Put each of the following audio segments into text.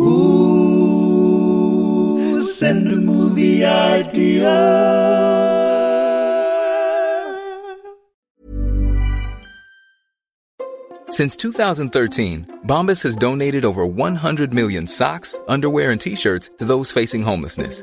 Ooh, send a movie idea. Since 2013, Bombas has donated over 100 million socks, underwear, and t-shirts to those facing homelessness.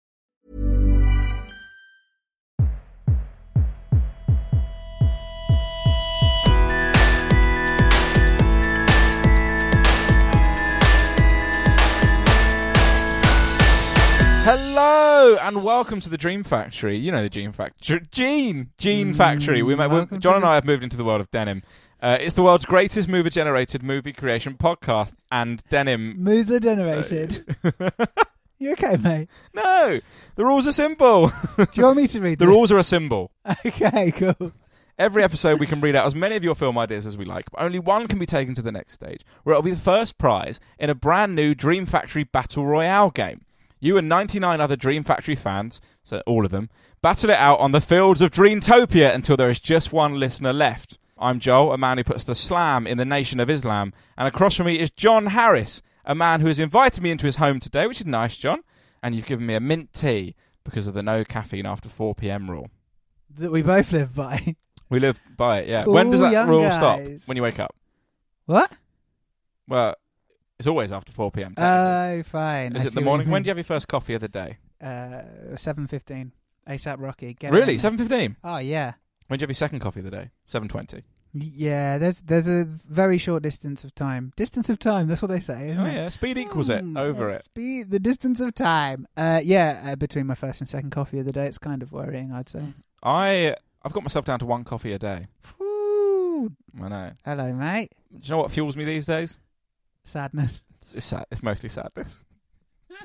Hello and welcome to the Dream Factory. You know the Gene Factory, Gene Gene Factory. We, we welcome John and I have moved into the world of denim. Uh, it's the world's greatest mover-generated movie creation podcast, and denim. Moves are generated. you okay, mate? No, the rules are simple. Do you want me to read the them? rules are a symbol. Okay, cool. Every episode, we can read out as many of your film ideas as we like, but only one can be taken to the next stage, where it'll be the first prize in a brand new Dream Factory Battle Royale game. You and 99 other Dream Factory fans, so all of them, battle it out on the fields of Dreamtopia until there is just one listener left. I'm Joel, a man who puts the slam in the Nation of Islam, and across from me is John Harris, a man who has invited me into his home today, which is nice, John, and you've given me a mint tea because of the no caffeine after 4 p.m. rule. That we both live by. We live by it, yeah. Cool when does that rule stop? When you wake up? What? Well, it's always after 4 p.m. technically. Oh, fine. Is I it see the what morning? When do you have your first coffee of the day? Uh, seven fifteen. ASAP Rocky. Get really? 7.15? Oh yeah. When do you have your second coffee of the day? 7.20? Yeah, there's there's a very short distance of time. Distance of time, that's what they say, isn't Oh, it? yeah. Speed equals it. Mm, Over it. Speed, the distance of time. Uh, yeah, uh, between my first and second coffee of the day, it's kind of worrying, I'd say. I, I've got myself down to one coffee a day. Whew. I know. Hello, mate. Do you know what fuels me these days? Sadness. It's, it's sad. It's mostly sadness.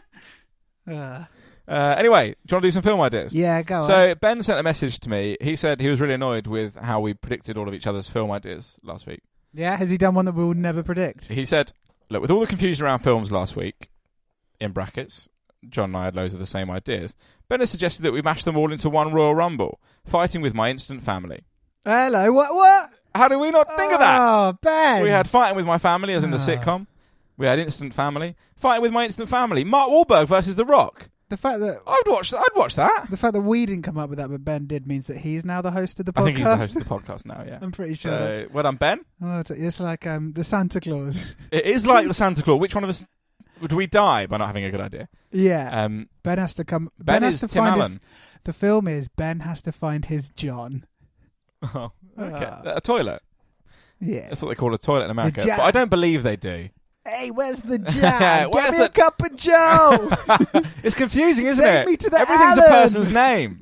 Uh, Uh, anyway, do you want to do some film ideas? yeah, go on. So Ben sent a message to me. He said he was really annoyed with how we predicted all of each other's film ideas last week. Yeah, has he done one that we would never predict? He said, "Look, with all the confusion around films last week, in brackets, John and I had loads of the same ideas. Ben has suggested that we mash them all into one Royal Rumble, fighting with my instant family. Hello, what? What? How do we not think of that? Oh, Ben. We had fighting with my family, as in the Ah. sitcom. We had instant family, fighting with my instant family. Mark Wahlberg versus The Rock. the fact that I'd watch. I'd watch that. the fact that we didn't come up with that, but Ben did, means that he's now the host of the podcast. I think he's the host of the podcast now. Yeah. I'm pretty sure. that's, So, well done, Ben. oh, it's, it's like um, the Santa Claus. It is like the Santa Claus. Which one of us would we die by not having a good idea? yeah, Um, Ben has to come. ben, has is to Tim find Allen. his. The film is Ben has to find his John. Oh, okay. Ah. A toilet. Yeah. That's what they call a toilet in America. jam. But I don't believe they do. Hey, where's the John? Where's Get me the- a cup of Joe. it's confusing, isn't Take it? me to the Everything's a Allen. person's name.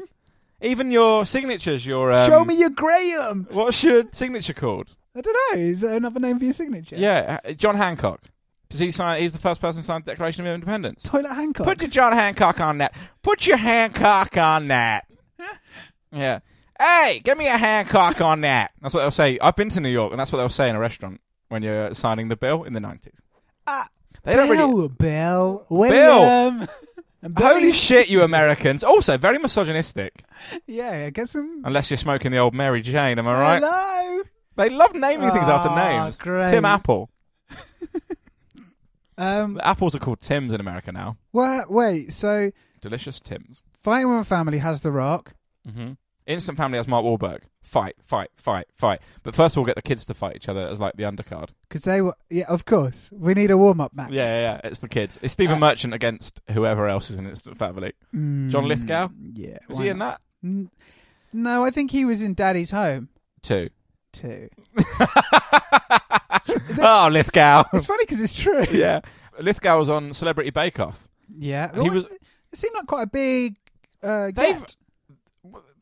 Even your signatures, your um, Show me your Graham. What's your signature called? I don't know. Is there another name for your signature? Yeah, uh, John Hancock. Because he signed. He's the first person to sign the Declaration of Independence. Toilet Hancock. Put your John Hancock on that. Put your Hancock on that. yeah. Hey, give me a Hancock on that. That's what they'll say. I've been to New York, and that's what they'll say in a restaurant when you're signing the bill in the nineties. Ah, they don't really. Bill, Bill, William. And Billy. Holy shit, you Americans! Also, very misogynistic. Yeah, get some. Unless you're smoking the old Mary Jane, am I right? Hello. They love naming things after names. great. Tim Apple. Um. The apples are called Tims in America now. Well, wait. So, Delicious Tims. Fighting with a Family has The Rock. hmm Instant Family has Mark Wahlberg. Fight, fight, fight, fight. But first of all, get the kids to fight each other as like the undercard. Because they were. Yeah, of course. We need a warm up match. Yeah, yeah, yeah. It's the kids. It's Stephen Uh, Merchant against whoever else is in Instant Family. Mm, John Lithgow? Yeah. Is why he in not? that? Mm, No, I think he was in Daddy's home Two. too. oh, Lithgow. It's funny because it's true. yeah. Lithgow was on Celebrity Bake Off. Yeah. He Well, was- It seemed like quite a big uh,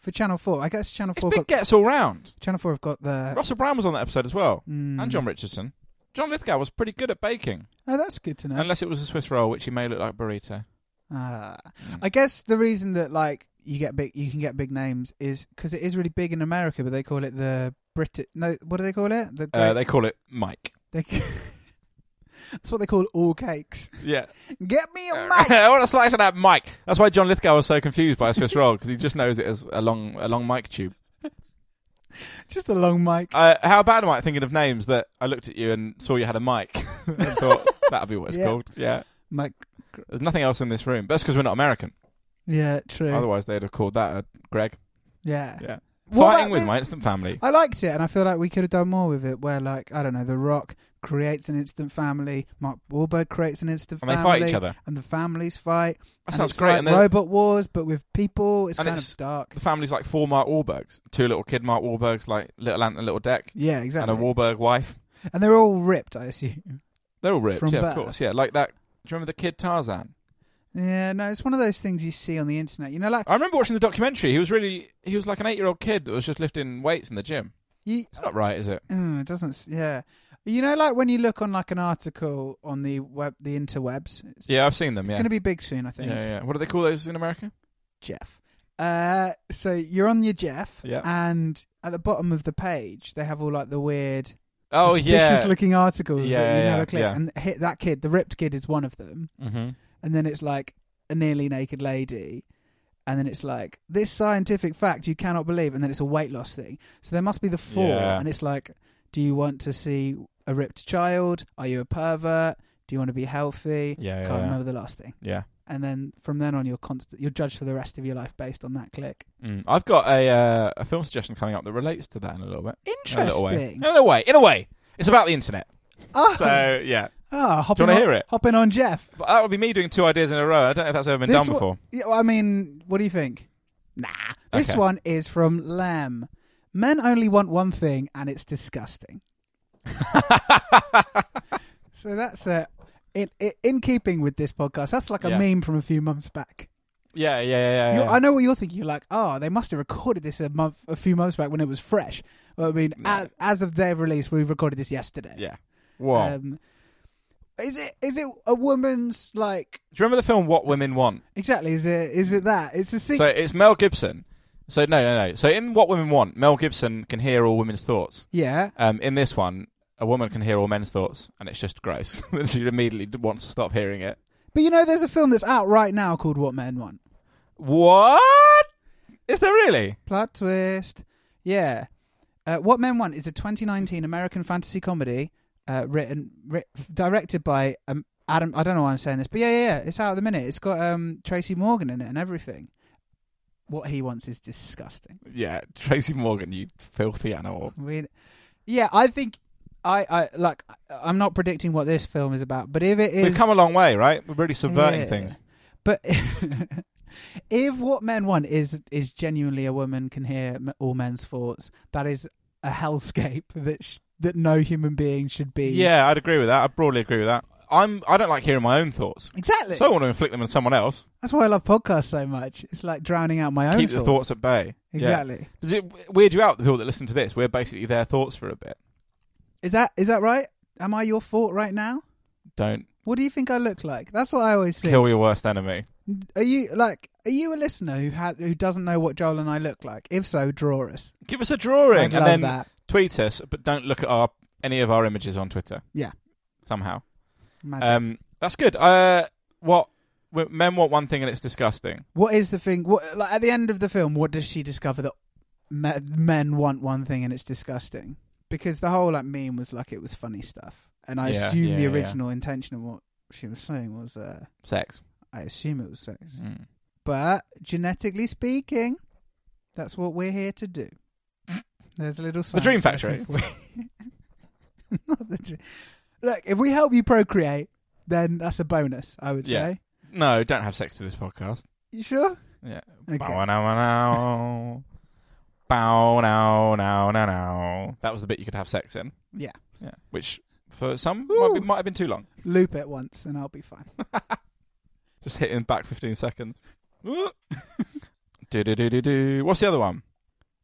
for Channel Four. I guess Channel Four. It's big got gets all round. Channel Four have got the. Russell Brand was on that episode as well. Mm. And Jon Richardson. John Lithgow was pretty good at baking. Oh, that's good to know. Unless it was a Swiss roll, which he may look like burrito. Ah. Mm. I guess the reason that like you get big, you can get big names is because it is really big in America, but they call it the Brit. No, what do they call it? The Uh, they call it Mike. they, That's what they call all cakes. Yeah. Get me a mic. I want a slice of that mic. That's why John Lithgow was so confused by a Swiss roll because he just knows it as a long, a long mic tube. Just a long mic. Uh, how bad am I at thinking of names that I looked at you and saw you had a mic and thought that'll be what it's Yeah. called? Yeah. Mic. There's nothing else in this room. That's because we're not American. Yeah, true. Otherwise, they'd have called that a Greg. yeah. Yeah. What Fighting with this- my instant family. I liked it, and I feel like we could have done more with it. Where, like, I don't know, The Rock creates an instant family, Mark Wahlberg creates an instant And they fight each other. and the families fight. That and sounds it's great. Like and then Robot Wars, but with people. It's And kind it's- of dark. the family's like four Mark Wahlbergs. Two little kid Mark Wahlbergs, like Little Ant and Little Dec, Yeah, exactly. and a Wahlberg wife. And they're all ripped, I assume. They're all ripped, From yeah, birth. of course. Yeah, like that. Do you remember the kid Tarzan? Yeah, no, it's one of those things you see on the internet. You know, like I remember watching the documentary. He was really, he was like an eight-year-old kid that was just lifting weights in the gym. you, It's not right, is it? Mm, it doesn't. Yeah, you know, like when you look on like an article on the web, the interwebs. Yeah, I've seen them. it's Yeah. going to be big soon, I think. yeah, yeah. What do they call those in America? Jeff. Uh, so you're on your Jeff, Yeah. and at the bottom of the page they have all like the weird, Oh suspicious yeah. looking articles Yeah, that you yeah, never click. yeah. And hit that kid, the ripped kid, is one of them. mm-hmm. And then it's like a nearly naked lady. And then it's like this scientific fact you cannot believe, and then it's a weight loss thing. So there must be the four, Yeah. and it's like, do you want to see a ripped child? Are you a pervert? Do you want to be healthy? Yeah, yeah, Can't yeah. remember the last thing. Yeah. And then from then on, you're constant. You're judged for the rest of your life based on that click. Mm. I've got a uh, a film suggestion coming up that relates to that in a little bit. In a little way. Interesting. In a way. In a way. It's about the internet. Oh, So yeah. Oh, hopping wanna hear it? Hopping on Jeff. But that would be me doing two ideas in a row. I don't know if that's ever been This done before. Yeah, well, I mean, what do you think? Nah. This Okay. one is from Lem. Men only want one thing, and it's disgusting. so that's uh, in, in in keeping with this podcast. That's like a Yeah. meme from a few months back. Yeah, yeah, yeah, yeah. You- yeah. I know what you're thinking. You're like, oh, they must have recorded this a month, a few months back when it was fresh. Well, I mean, No. as, as of their release, we recorded this yesterday. Yeah. Whoa. Um, is it is it a woman's like Do you remember the film What Women Want? exactly? Is it is it that? It's a So secret. it's Mel Gibson. So no, no, no. So in What Women Want, Mel Gibson can hear all women's thoughts. yeah. Um, in this one, a woman can hear all men's thoughts, and it's just gross. She immediately wants to stop hearing it. But you know, there's a film that's out right now called What Men Want. What? Is there really? Plot twist. Yeah. Uh, what Men Want is a 2019 American fantasy comedy uh, written, writ, directed by um, Adam. I don't know why I'm saying this, but yeah, yeah, yeah. It's out at the minute. It's got um, Tracy Morgan in it and everything. What he wants is disgusting. Yeah, Tracy Morgan, you filthy animal. We, yeah, I think I, I like. I'm not predicting what this film is about, but if it is, We've come a long way, right? We're really subverting Yeah. things. But if what men want is is genuinely a woman can hear all men's thoughts, that is a hellscape that sh- that no human being should be. Yeah, I'd agree with that. I broadly agree with that. I'm. I don't like hearing my own thoughts, exactly. so I want to inflict them on someone else. That's why I love podcasts so much. It's like drowning out my own Keep thoughts. the thoughts at bay. Yeah. exactly. Does it weird you out? The people that listen to this, we're basically their thoughts for a bit. Is that is that right? Am I your thought right now? Don't What do you think I look like? That's what I always think. kill your worst enemy. Are you like? Are you a listener who ha- who doesn't know what Joel and I look like? If so, draw us. Give us a drawing I'd and love then that. tweet us, but don't look at our any of our images on Twitter. Yeah. somehow. Um, that's good. Uh, what w- men want one thing and it's disgusting. What is the thing? What like at the end of the film? What does she discover that me- men want one thing and it's disgusting? Because the whole like meme was like it was funny stuff, and I Yeah, assume yeah, the yeah. original intention of what she was saying was, uh, Sex. I assume it was sex. Mm. But genetically speaking, that's what we're here to do. There's a little The Dream Factory. Not the dream. Look, if we help you procreate, then that's a bonus. I would Yeah. say. No, don't have sex to this podcast. You sure? Yeah. Okay. Bow-wow-wow-wow. Bow now now now now. That was the bit you could have sex in. Yeah. Yeah, which for some might, be, might have been too long. Loop it once, and I'll be fine. Just hitting back 15 seconds. Do do do do do. What's the other one?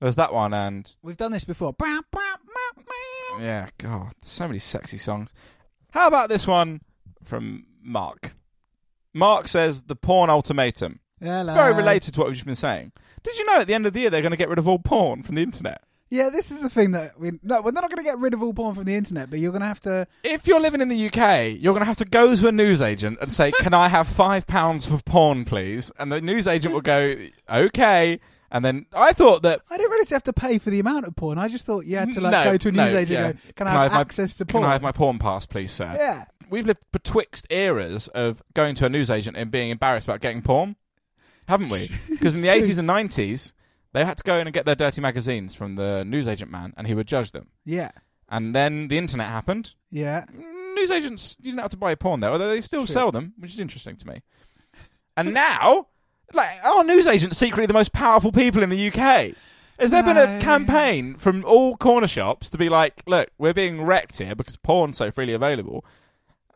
There's that one, and We've done this before. Bow, bow, bow, bow. yeah, God, so many sexy songs. How about this one from Mark? Mark says the porn ultimatum. Hello. Very related to what we've just been saying. Did you know at the end of the year they're going to get rid of all porn from the internet? Yeah, this is the thing that we no, we're not going to get rid of all porn from the internet, but you're going to have to. If you're living in the UK, you're going to have to go to a newsagent and say, "Can I have five pounds for porn, please?" And the newsagent will go, "Okay." And then I thought that I didn't really have to pay for the amount of porn. I just thought you had to like No, go to a no, newsagent yeah. and go, "Can, I have, my- access to porn? Can? I have my porn pass, please, sir? yeah, We've lived betwixt eras of going to a newsagent and being embarrassed about getting porn, haven't we? Because in the 80s and 90s, they had to go in and get their dirty magazines from the newsagent man, and he would judge them. yeah, And then the internet happened. yeah. Newsagents, you didn't have to buy porn there, although they still True. sell them, which is interesting to me. And now, like, our newsagents secretly the most powerful people in the UK. Has there been a campaign from all corner shops to be like, look, we're being wrecked here because porn's so freely available?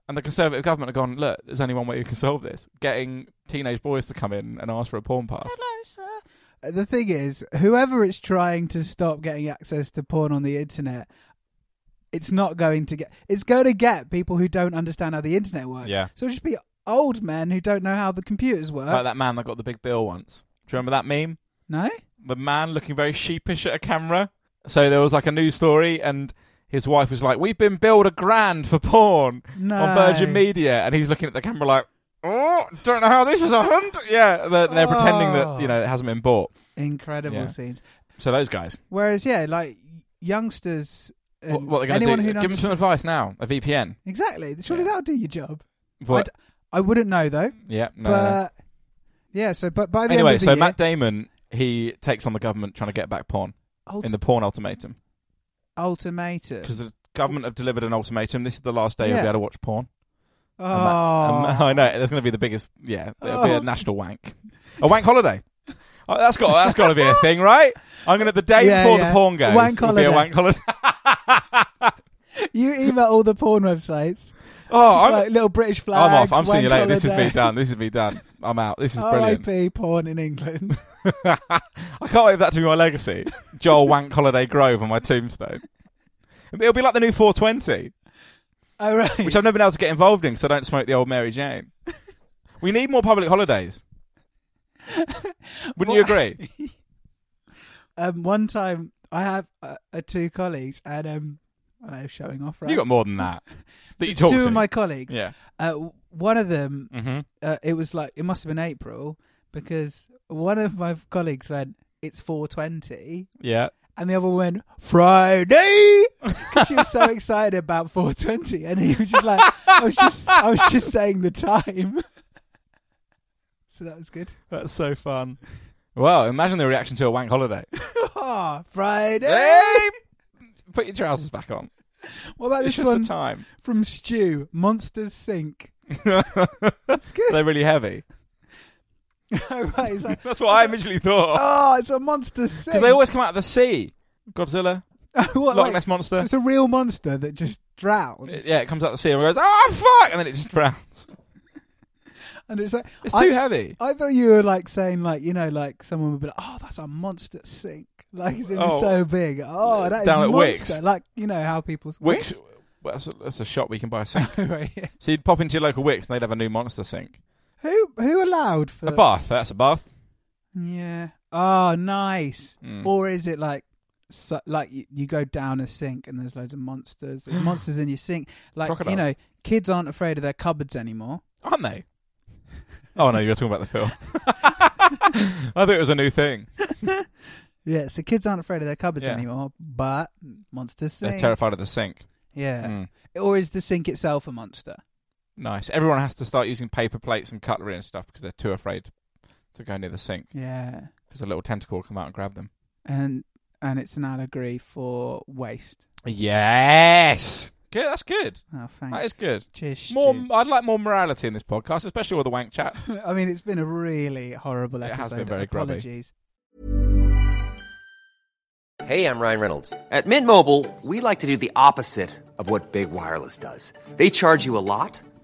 And the Conservative government have gone, look, there's only one way you can solve this getting teenage boys to come in and ask for a porn pass. Hello, sir. The thing is, whoever is trying to stop getting access to porn on the internet, it's not going to get. It's going to get people who don't understand how the internet works. Yeah. So it'll just be old men who don't know how the computers work. Like that man that got the big bill once. Do you remember that meme? no. the man looking very sheepish at a camera. So there was like a news story, and his wife was like, "We've been billed a grand for porn No. on Virgin Media," and he's looking at the camera like, "Oh, don't know how this has happened." Yeah, they're, they're pretending that you know it hasn't been bought. Incredible Yeah. scenes. So those guys, Whereas, yeah, like youngsters. And what, what they're going to anyone do? who Give them some advice now. A VPN. Exactly. Surely Yeah. that'll do your job. What? I wouldn't know though. yeah, no. no, no. but yeah, so but by the Anyway, end of the so year, Matt Damon he takes on the government trying to get back porn Ult- in the porn ultimatum ultimatum. because the government have delivered an ultimatum. This is the last day you'll Yeah. be able to watch porn. Oh, that- um, I know there's going to be the biggest. Yeah, it'll be a Oh. national wank, a wank holiday. Oh, that's got that's got to be a thing, right? I'm going to the day Yeah, before yeah. the porn goes. Wank will be a holiday. wank holiday. you email all the porn websites. oh, I'm, like little British flags. I'm off. I'm seeing you later. This is holiday. me done. This is me done. I'm out. This is brilliant. R.I.P. porn in England. I can't wait for that to be my legacy. Joel Wank Holiday Grove on my tombstone. It'll be like the new 420, oh right. which I've never been able to get involved in because I don't smoke the old Mary Jane. We need more public holidays. Wouldn't you agree? um, one time I have uh, uh, two colleagues, and um, I know showing off. Right. You got more than that. That you two to. of my colleagues. yeah. Uh, one of them, hmm uh, it was like it must have been April because one of my colleagues went, "It's 420," Yeah. And the other one went, "Friday." 'Cause she was so excited about 420, and he was just like, "I was just, I was just saying the time." so that was good. That's so fun. Well, imagine the reaction to a wank holiday. Oh, Friday. Hey! Put your trousers back on. What about It's this just one the time. from Stew? Monsters Sink. That's good. They're really heavy. Oh, right. It's like, That's what I initially thought. oh, it's a monster sink. Because they always come out of the sea. Godzilla, what, Loch like- Ness monster. So it's a real monster that just drowns. It- yeah, it comes out of the sea and goes, oh, fuck! And then it just drowns. And it's like It's I- too heavy. I thought you were like saying like you know like someone would be like oh that's a monster sink like it's Oh. so big oh uh, that is Down at monster like you know how people Wickes. Well, that's, a, that's a shop where you can buy a sink. right, yeah. so you'd pop into your local Wickes and they'd have a new monster sink. Who who allowed for A bath. That's a bath. yeah oh nice Mm. or is it like so, like you, you go down a sink and there's loads of monsters there's monsters in your sink like you know kids aren't afraid of their cupboards anymore Aren't they? Oh, no, you're talking about the film. I thought it was a new thing. yeah so kids aren't afraid of their cupboards Yeah. anymore but monsters They're terrified of the sink. yeah Mm. or is the sink itself a monster Nice. Everyone has to start using paper plates and cutlery and stuff because they're too afraid to go near the sink yeah because a little tentacle will come out and grab them. and and it's an allegory for waste. Yes. Good. That's good. Oh, thanks. That is good. Cheers. More. Stu. I'd like more morality in this podcast, especially with the wank chat. I mean, it's been a really horrible episode. It episode. has been very grubby. Apologies. Hey, I'm Ryan Reynolds. At Mint Mobile, we like to do the opposite of what Big Wireless does. They charge you a lot,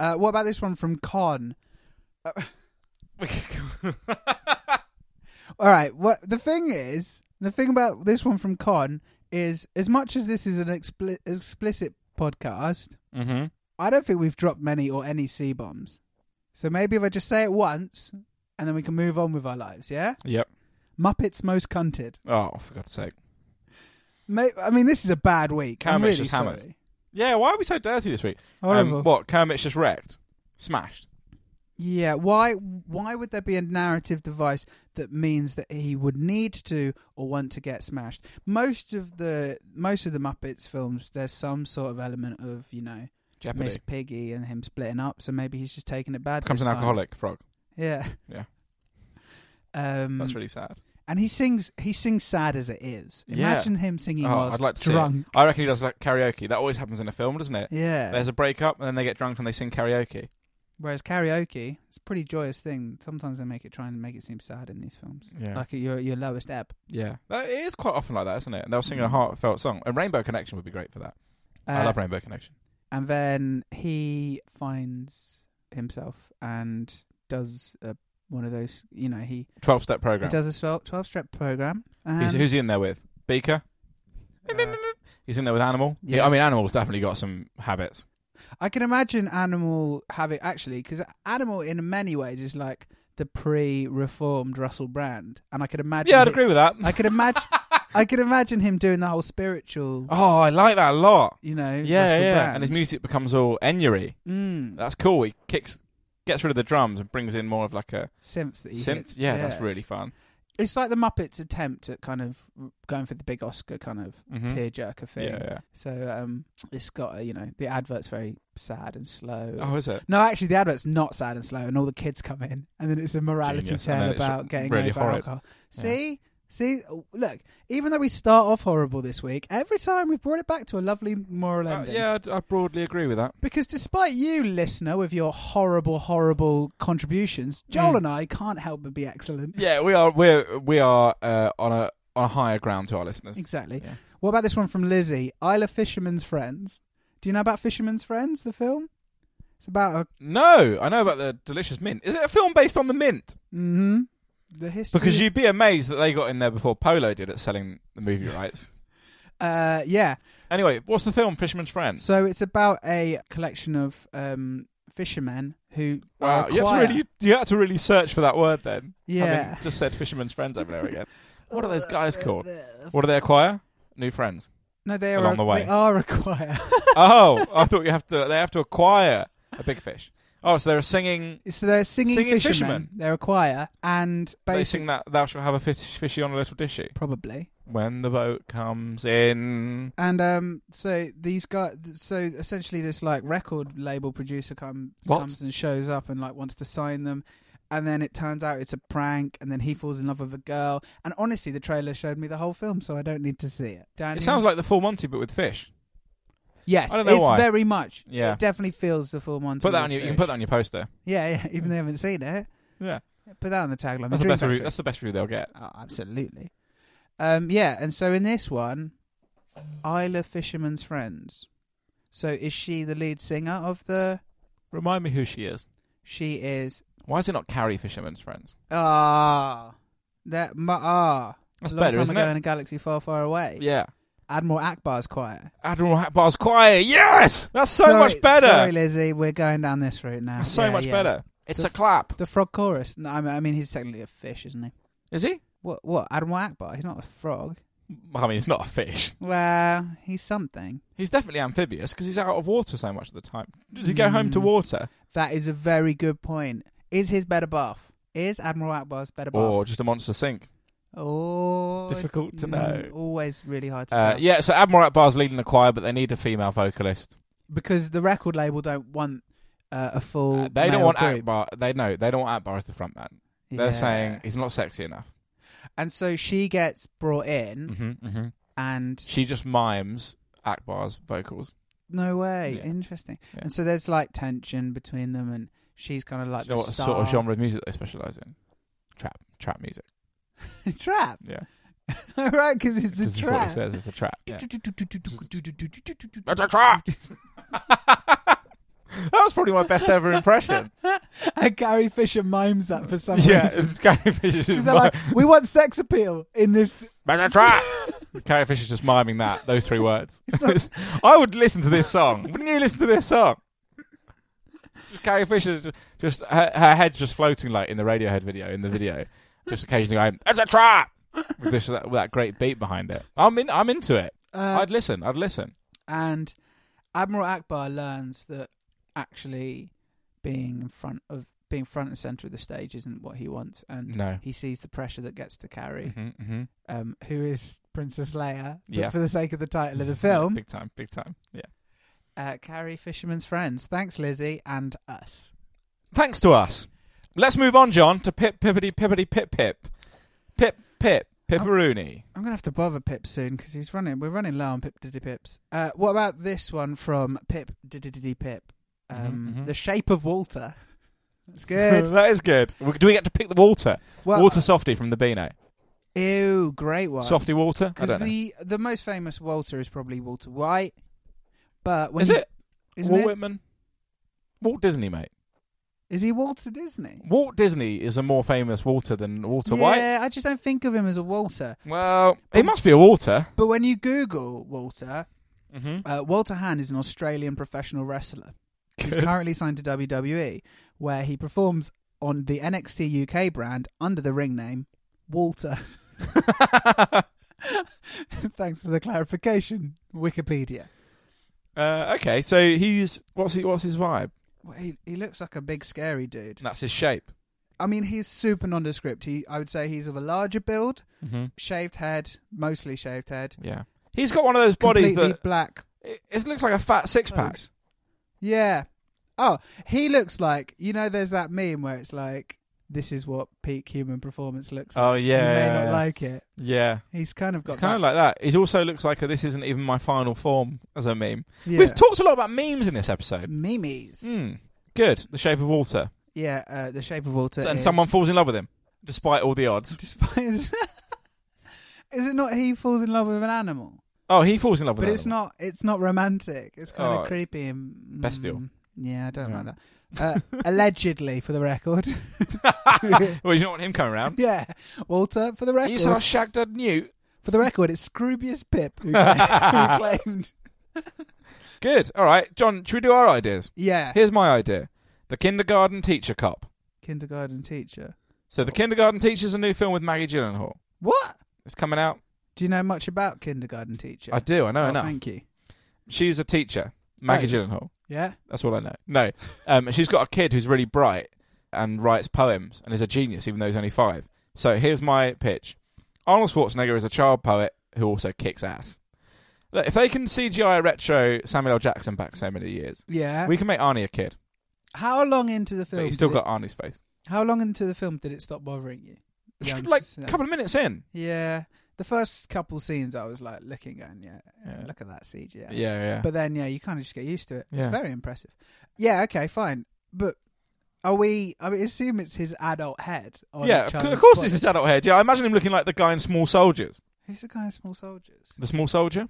Uh, what about this one from Con? Uh, all right. What the thing is, the thing about this one from Con is, as much as this is an expli- explicit podcast, Mm-hmm. I don't think we've dropped many or any C bombs. So maybe if I just say it once, and then we can move on with our lives. Yeah. Yep. Muppets most cunted. Oh, for God's sake. May- I mean, this is a bad week. I'm Kermit's really just hammered. Yeah, why are we so dirty this week? Horrible. Um, what? Kermit's just wrecked, smashed. Yeah, why why would there be a narrative device that means that he would need to or want to get smashed? Most of the most of the Muppets films there's some sort of element of, you know, Jeopardy Miss Piggy and him splitting up, so maybe he's just taking it bad. becomes an time. alcoholic frog. Yeah. Yeah. Um That's really sad. And he sings he sings sad as it is. Yeah. Imagine him singing Oh, whilst I'd like to see it. drunk. I reckon he does like karaoke. That always happens in a film, doesn't it? Yeah. There's a breakup, and then they get drunk and they sing karaoke. Whereas karaoke, it's a pretty joyous thing. Sometimes they make it try and make it seem sad in these films. Yeah. Like at your your lowest ebb. Yeah, that, it is quite often like that, isn't it? And they'll sing a heartfelt song. And Rainbow Connection would be great for that. I Uh, love Rainbow Connection. and then he finds himself and does a, one of those. You know, he, Twelve step program. he does a twelve step program. And Who's, who's he in there with? Beaker. uh, He's in there with Animal. Yeah. Yeah, I mean Animal's definitely got some habits. I can imagine Animal having actually because Animal in many ways is like the pre-reformed Russell Brand, and I could imagine. Yeah, I'd agree with that. I could imagine. I could imagine him doing the whole spiritual. Oh, I like that a lot. You know, Yeah, Russell yeah. Brand. And his music becomes all Enya-y. Mm, That's cool. He kicks, gets rid of the drums and brings in more of like a synths that he synth. hits. Yeah, that's really fun. It's like the Muppets' attempt at kind of going for the big Oscar kind of Mhm. tearjerker thing. Yeah, yeah. So um, it's got a, you know the advert's very sad and slow. Oh, is it? No, actually, the advert's not sad and slow, and all the kids come in, and then it's a morality Genius. tale And then it's about getting really over horrid. alcohol. See, see, look. Even though we start off horrible this week, every time we've brought it back to a lovely moral Uh, ending. yeah, I'd- I broadly agree with that. Because despite you, listener, with your horrible, horrible contributions, Joel Mm. and I can't help but be excellent. Yeah, we are. We're we are uh, on a on a higher ground to our listeners. Exactly. Yeah. What about this one from Lizzie? Isla Fisherman's Friends. Do you know about Fisherman's Friends, the film? It's about a No, I know about the delicious mint. Is it a film based on the mint? mm-hmm, the history. Because you'd be amazed that they got in there before Polo did at selling the movie rights. uh, yeah. Anyway, what's the film? Fisherman's Friend. So it's about a collection of um, fishermen who Wow, you had to really you had to really search for that word then. Yeah. Just said Fisherman's Friends over there again. What are those guys called? What do they acquire? New friends. No, they are along the way? They are acquire. oh, I thought you have to. They have to acquire a big fish. Oh, so they're singing. so they're singing, Singing fishermen. fishermen. They're a choir, and They sing that "Thou shalt have a fish, fishy on a little dishy" probably. when the boat comes in. And um, so these guys, so essentially, this like record label producer comes What? comes and shows up and like wants to sign them, and then it turns out it's a prank, and then he falls in love with a girl. And honestly, the trailer showed me the whole film, so I don't need to see it. Daniel, It sounds like the Full Monty, but with fish. Yes, I don't know it's why. very much. Yeah. it definitely feels the full Monty. Put that on your, you can put that on your poster. Yeah, yeah. Even though they haven't seen it, Yeah, put that on the tagline. that's the best. Dream Review, that's the best review they'll get. Oh, absolutely. Um, yeah, and so in this one, Isla Fisherman's Friends. So is she the lead singer of the? Remind me who she is. She is. Why is it not Carrie Fisherman's Friends? Ah, that ma- ah. That's a long better, time isn't ago it? in a galaxy far, far away. Yeah. Admiral Ackbar's choir. Admiral Ackbar's choir. Yes, that's so Sorry- much better. Sorry, Lizzie, we're going down this route now. That's so Yeah, much yeah. better. It's The- a clap. The frog chorus. No, I mean, I mean, he's technically a fish, isn't he? Is he? What? What? Admiral Ackbar? He's not a frog. I mean, he's not a fish. Well, he's something. He's definitely amphibious because he's out of water so much of the time. Does he go home to Mm. water That is a very good point. Is his better bath? Is Admiral Ackbar's better bath? or just a monster sink? Oh, Difficult to mm, know. Always really hard to Uh, tell. yeah, so Admiral Ackbar's leading the choir, but they need a female vocalist. because the record label don't want uh, a full. Uh, they don't want group. Ackbar. They know they don't want Ackbar as the front man. They're Yeah. saying he's not sexy enough. and so she gets brought in, hmm hmm and She just mimes Ackbar's vocals. no way, Yeah. interesting. Yeah. And so there's like tension between them, and she's kind of like you know the what star. sort of genre of music they specialise in? Trap, trap music. trap, Yeah, right? Because it's a this is what trap. it says. It's a trap. Yeah. That's That's a trap. that was probably my best ever impression. and Carrie Fisher mimes that for some yeah, reason. Carrie Fisher's Because they're like, we want sex appeal in this. That's a trap. Carrie Fisher's just miming that those three words. It's not- I would listen to this song. Wouldn't you listen to this song? Carrie Fisher just her, her head's just floating like in the Radiohead video in the video, just occasionally going, "That's a trap," with this that, with that great beat behind it. I'm in. I'm into it. Uh, I'd listen. I'd listen. and Admiral Ackbar learns that actually being in front of being front and center of the stage isn't what he wants, and No. he sees the pressure that gets to Carrie, hmm hmm um, who is Princess Leia. But Yeah. for the sake of the title of the film, big time, big time. Yeah. uh, Carrie Fisherman's friends. Thanks, Lizzie, and us. Thanks to us. Let's move on, John, to Pip Pippity Pippity Pip Pip Pip Pip Pipperoonie. I'm gonna have to bother Pip soon because he's running. We're running low on Pip Diddy Pips. Uh, what about this one from Pip Diddy Diddy Pip? Um, Mhm, mhm. The Shape of Walter. That's good. that is good. Do we get to pick the Walter? well, Walter Softy from the Beano. Ew, great one. Softy Walter? Because know. the the most famous Walter is probably Walter White. But when Is you- it? Isn't Walt it? Whitman? Walt Disney, mate. Is he Walter Disney? Walt Disney is a more famous Walter than Walter White. yeah, I just don't think of him as a Walter. Well, he must be a Walter. But when you Google Walter, Mm-hmm. uh, Walter Hahn is an Australian professional wrestler. He's currently signed to WWE, where he performs on the NXT UK brand under the ring name Walter. Thanks for the clarification, Wikipedia. uh, okay, so he's what's he? What's his vibe? Well, he, he looks like a big scary dude. That's his shape. I mean, he's super nondescript. He, I would say, he's of a larger build, Mm-hmm. shaved head, mostly shaved head, Yeah, he's got one of those bodies completely that black. it, it looks like a fat six pack. clothes. Yeah. Oh, he looks like you know. There's that meme where it's like, "This is what peak human performance looks like." Oh, yeah, you may not like it. Yeah, He's kind of got it's kind of like that. He also looks like a, this isn't even my final form as a meme. yeah. We've talked a lot about memes in this episode. memes. Hmm. Good. The shape of Walter. Yeah, uh, the shape of Walter. and is- someone falls in love with him, despite all the odds. Despite, is it not he falls in love with an animal? Oh, he falls in love with But an it's animal. not. It's not romantic. It's kind Oh, of creepy and mm, bestial. Yeah, I don't Yeah. like that. Uh, allegedly, for the record. well, you don't want him coming around. yeah, Walter, for the record. You shagged a newt. For the record, it's Scroobius Pip who, who claimed. Good. All right, John. Should we do our ideas? Yeah, Here's my idea: the kindergarten teacher cop. kindergarten teacher. So the kindergarten teacher's a new film with Maggie Gyllenhaal. What? It's coming out. Do you know much about kindergarten teacher? I do. I know Oh, enough. Thank you. She's a teacher, Maggie Oh. Gyllenhaal. Yeah. That's all I know. No, um, she's got a kid who's really bright and writes poems and is a genius, even though he's only five. So here's my pitch: Arnold Schwarzenegger is a child poet who also kicks ass. Look, if they can CGI retro Samuel L. Jackson back so many years, Yeah. we can make Arnie a kid. how long into the film? But he's still got it- Arnie's face. How long into the film did it stop bothering you? Young like a couple of minutes in. Yeah, The first couple scenes, I was like looking, going, yeah, Yeah. look at that CGI. Yeah, yeah. But then, yeah, you kind of just get used to it. It's very impressive. Yeah, okay, fine. But are we? I mean, assume it's his adult head. On yeah, of, of course body. it's his adult head. Yeah, I imagine him looking like the guy in Small Soldiers. Who's the guy in Small Soldiers? The Small Soldier?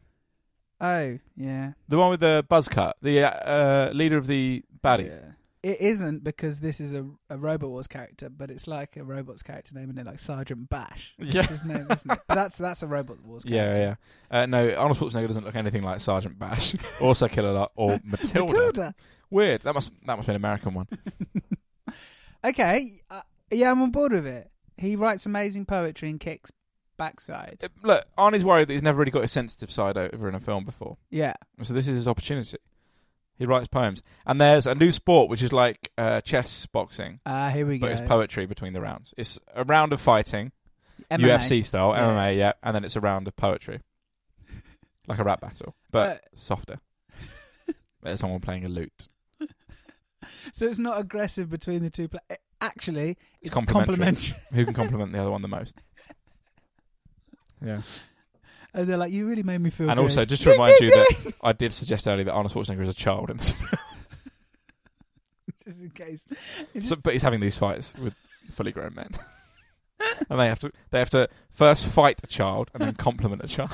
Oh, yeah. The one with the buzz cut. The uh, leader of the baddies. Yeah. It isn't because this is a, a Robot Wars character, but it's like a robot's character name in it, like Sergeant Bash. That's Yeah. his name, isn't it? But that's that's a Robot Wars Yeah, character. yeah. Uh, no, Arnold Schwarzenegger doesn't look anything like Sergeant Bash or Sir Killalot or Matilda. Matilda. Weird. That must that must be an American one. Okay, uh, yeah, I'm on board with it. He writes amazing poetry and kicks backside. Uh, Look, Arnie's worried that he's never really got his sensitive side over in a film before. Yeah. So this is his opportunity. He writes poems, and there's a new sport which is like uh, chess boxing, Ah, here we but go. it's poetry between the rounds. It's a round of fighting, MMA. UFC style, Yeah. MMA, yeah, and then it's a round of poetry, like a rap battle, but Uh, softer. There's someone playing a lute. So it's not aggressive between the two. Pla- eh, Actually, it's, complimentary. complimentary. Who can compliment the other one the most? Yeah. And they're like, "You really made me feel." and good." also, just to remind you that I did suggest earlier that Arnold Schwarzenegger is a child in this film, just in case. It so, but he's having these fights with fully grown men, and they have to they have to first fight a child and then compliment a child.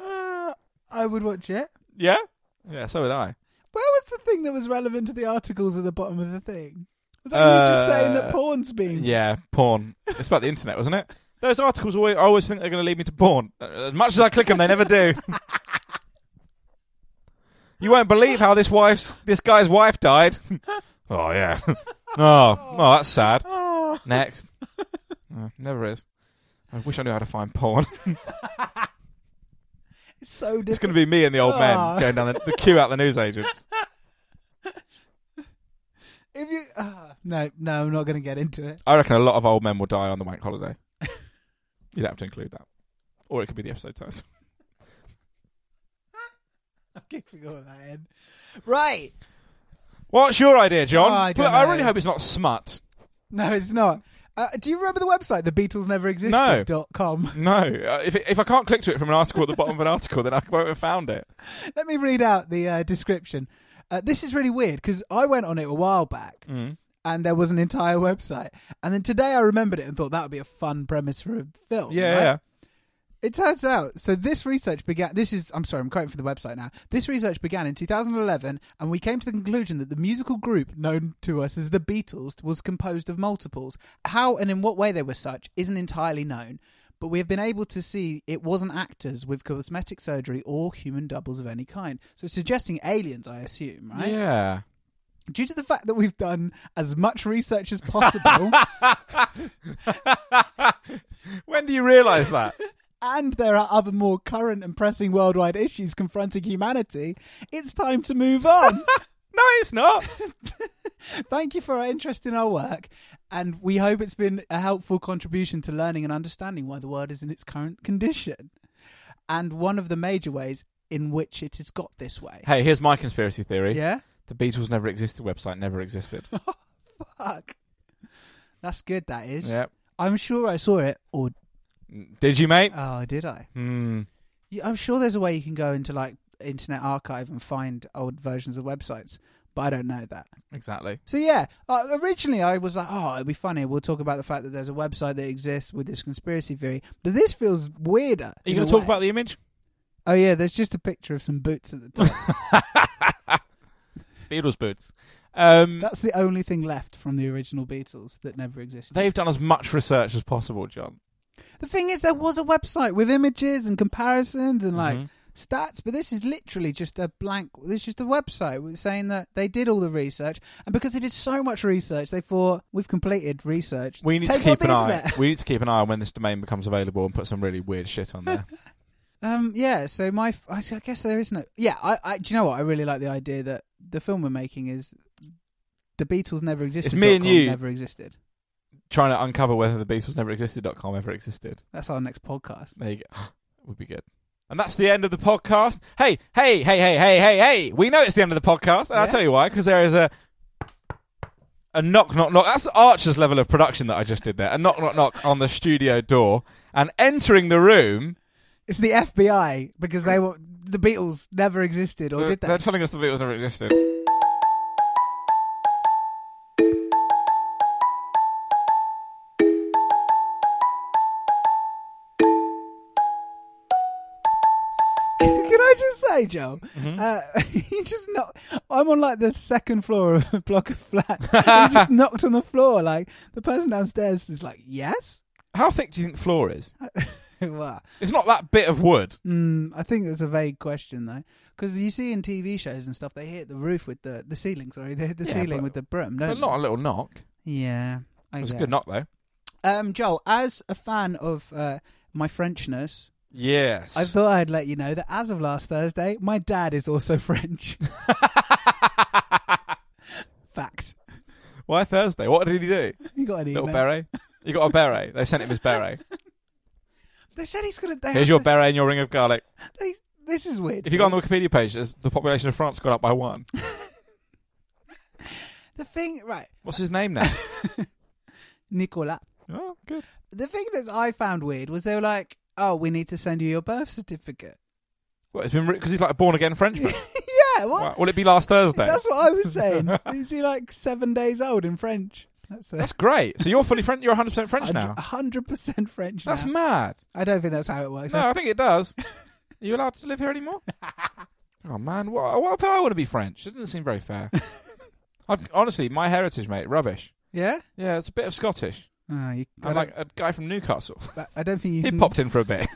Uh, I would watch it. yeah, yeah. So would I. Where was the thing that was relevant to the articles at the bottom of the thing? Was that you just saying that Uh, porn's being? Yeah, porn. It's about the internet, wasn't it? Those articles always, I always think they're going to lead me to porn. Uh, As much as I click them, they never do. you won't believe how this wife's this guy's wife died. oh yeah. oh, oh, that's sad. Oh. Next. Uh, never is. I wish I knew how to find porn. It's so it's going to be me and the old Oh. men going down the, the queue out the newsagents. If you, ah, no, no, I'm not going to get into it. I reckon a lot of old men will die on the wank holiday. You'd have to include that, or it could be the episode title. I'm keeping all that in. Right. What's your idea, John? Oh, I don't I know. really hope it's not smut. No, it's not. Uh, do you remember the website, the Beatles Never Existed No. dot com? No, uh, if if I can't click to it from an article at the bottom of an article, then I won't have found it. Let me read out the uh, description. Uh, this is really weird because I went on it a while back Mm. And there was an entire website. And then today I remembered it and thought that would be a fun premise for a film. Yeah, right? yeah. It turns out, so this research began. This is, I'm sorry, I'm quoting from the website now. This research began in 2011, and we came to the conclusion that the musical group known to us as the Beatles was composed of multiples. How and in what way they were such isn't entirely known, but we have been able to see it wasn't actors with cosmetic surgery or human doubles of any kind. So suggesting aliens, I assume, right? Yeah. Due to the fact that we've done as much research as possible, when do you realise that? and there are other more current and pressing worldwide issues confronting humanity, it's time to move on. no, it's not. Thank you for our interest in our work, and we hope it's been a helpful contribution to learning and understanding why the world is in its current condition, and one of the major ways in which it has got this way. Hey, here's my conspiracy theory. Yeah? The Beatles never existed website never existed. Fuck. That's good, that is. yeah. I'm sure I saw it, or. Did you, mate? Oh, did I? Hmm. I'm sure there's a way you can go into, like, Internet Archive and find old versions of websites, but I don't know that. Exactly. So yeah, uh, originally I was like, oh, it'd be funny. We'll talk about the fact that there's a website that exists with this conspiracy theory. But this feels weirder. Are you in going a to talk way. about the image? Oh yeah, there's just a picture of some boots at the top. Beatles boots. Um, That's the only thing left from the original Beatles that never existed. they've done as much research as possible, John. the thing is, there was a website with images and comparisons and like Mhm. stats, but this is literally just a blank. This is just a website saying that they did all the research, and because they did so much research, they thought we've completed research. We need Take to keep an eye. We need to keep an eye on when this domain becomes available and put some really weird shit on there. Um, yeah, so my, I, I guess there is no, yeah, I, I, do you know what? I really like the idea that the film we're making is the Beatles never existed. It's me and you. never existed. Trying to uncover whether the Beatles never existed.com ever existed. That's our next podcast. There you go. Would be good. And that's the end of the podcast. Hey, hey, hey, hey, hey, hey, hey. We know it's the end of the podcast. And I'll tell you why, because there is a A knock, knock, knock. That's Archer's level of production that I just did there. A knock, knock, knock on the studio door, and entering the room. It's the FBI because they were the Beatles never existed, or they're, did they? They're telling us the Beatles never existed. Can I just say, Joe? Mm-hmm. Uh, he just knocked. I'm on like the second floor of a block of flats. he just knocked on the floor. Like the person downstairs is like, "Yes." How thick do you think the floor is? It's not that bit of wood. mm, I think it's a vague question though, because you see in TV shows and stuff, they hit the roof with the the ceiling. Sorry, they hit the Yeah, ceiling but- with the broom. Don't But not a little knock. they? Yeah, I It's a guess. good knock, though. Um, Joel, as a fan of uh, my Frenchness, Yes. I thought I'd let you know that as of last Thursday, my dad is also French. Fact. Why Thursday? What did he do? You got an email. Little beret? You got a beret. They sent him his beret. They said he's gonna. They Here's your beret and your ring of garlic. They, this is weird. If you go on the Wikipedia page, there's- the population of France got up by one. the thing, right? What's his name now? Nicolas. oh, good. The thing that I found weird was they were like, "Oh, we need to send you your birth certificate." Well, it's been because he's like a born again Frenchman. yeah, what? Right, Will it be last Thursday? That's what I was saying. is he like seven days old in French? That's, That's great. So you're fully French. You're 100 percent French now. hundred percent French. That's now. mad. I don't think that's how it works. No, I think it does. Are you allowed to live here anymore? oh man, what, what if I want to be French? It doesn't seem very fair. I've, honestly, my heritage, mate, rubbish. Yeah. Yeah, it's a bit of Scottish. Oh, you, I, I'm like a guy from Newcastle. I don't think you. He can, popped in for a bit,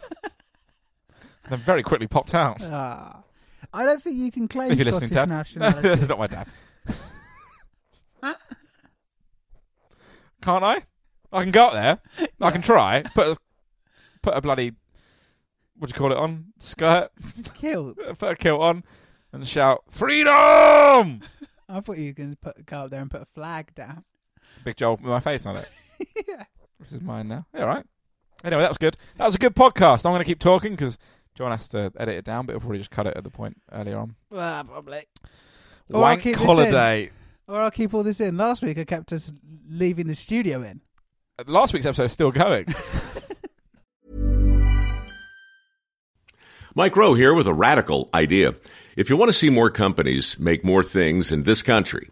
then very quickly popped out. Ah. I don't think you can claim Scottish listening, Dad. nationality. that's not my dad. Can't I? I can go up there. I can try. Put a, put a bloody what do you call it on skirt. Killed. Put a kilt on and shout freedom. I thought you were going to put go up there and put a flag down. Big Joel with my face on it. yeah. This is mine now. Yeah, all right. Anyway, that was good. That was a good podcast. I'm going to keep talking because John has to edit it down, but he'll probably just cut it at the point earlier on. Well, probably. Or Wank keep this in. holiday. Or I'll keep all this in. Last week I kept us leaving the studio in. Uh, last week's episode is still going. Mike Rowe here with a radical idea. If you want to see more companies make more things in this country,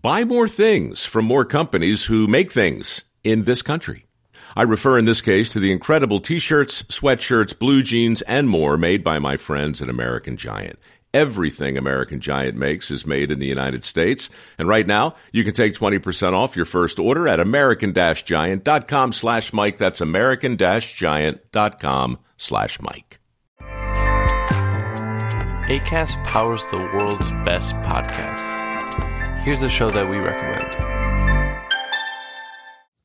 buy more things from more companies who make things in this country. I refer in this case to the incredible t-shirts, sweatshirts, blue jeans, and more made by my friends at American Giant. Everything American Giant makes is made in the United States. And right now, you can take 20% off your first order at american-giant.com slash Mike. That's american-giant.com slash Mike. ACAST powers the world's best podcasts. Here's a show that we recommend.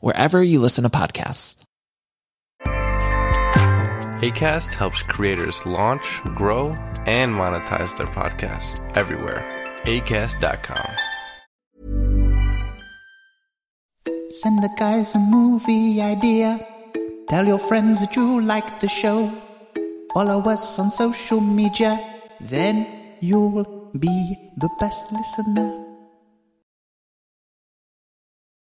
wherever you listen to podcasts. ACAST helps creators launch, grow, and monetize their podcasts everywhere. ACAST.com. Send the guys a movie idea. Tell your friends that you like the show. Follow us on social media. Then you'll be the best listener.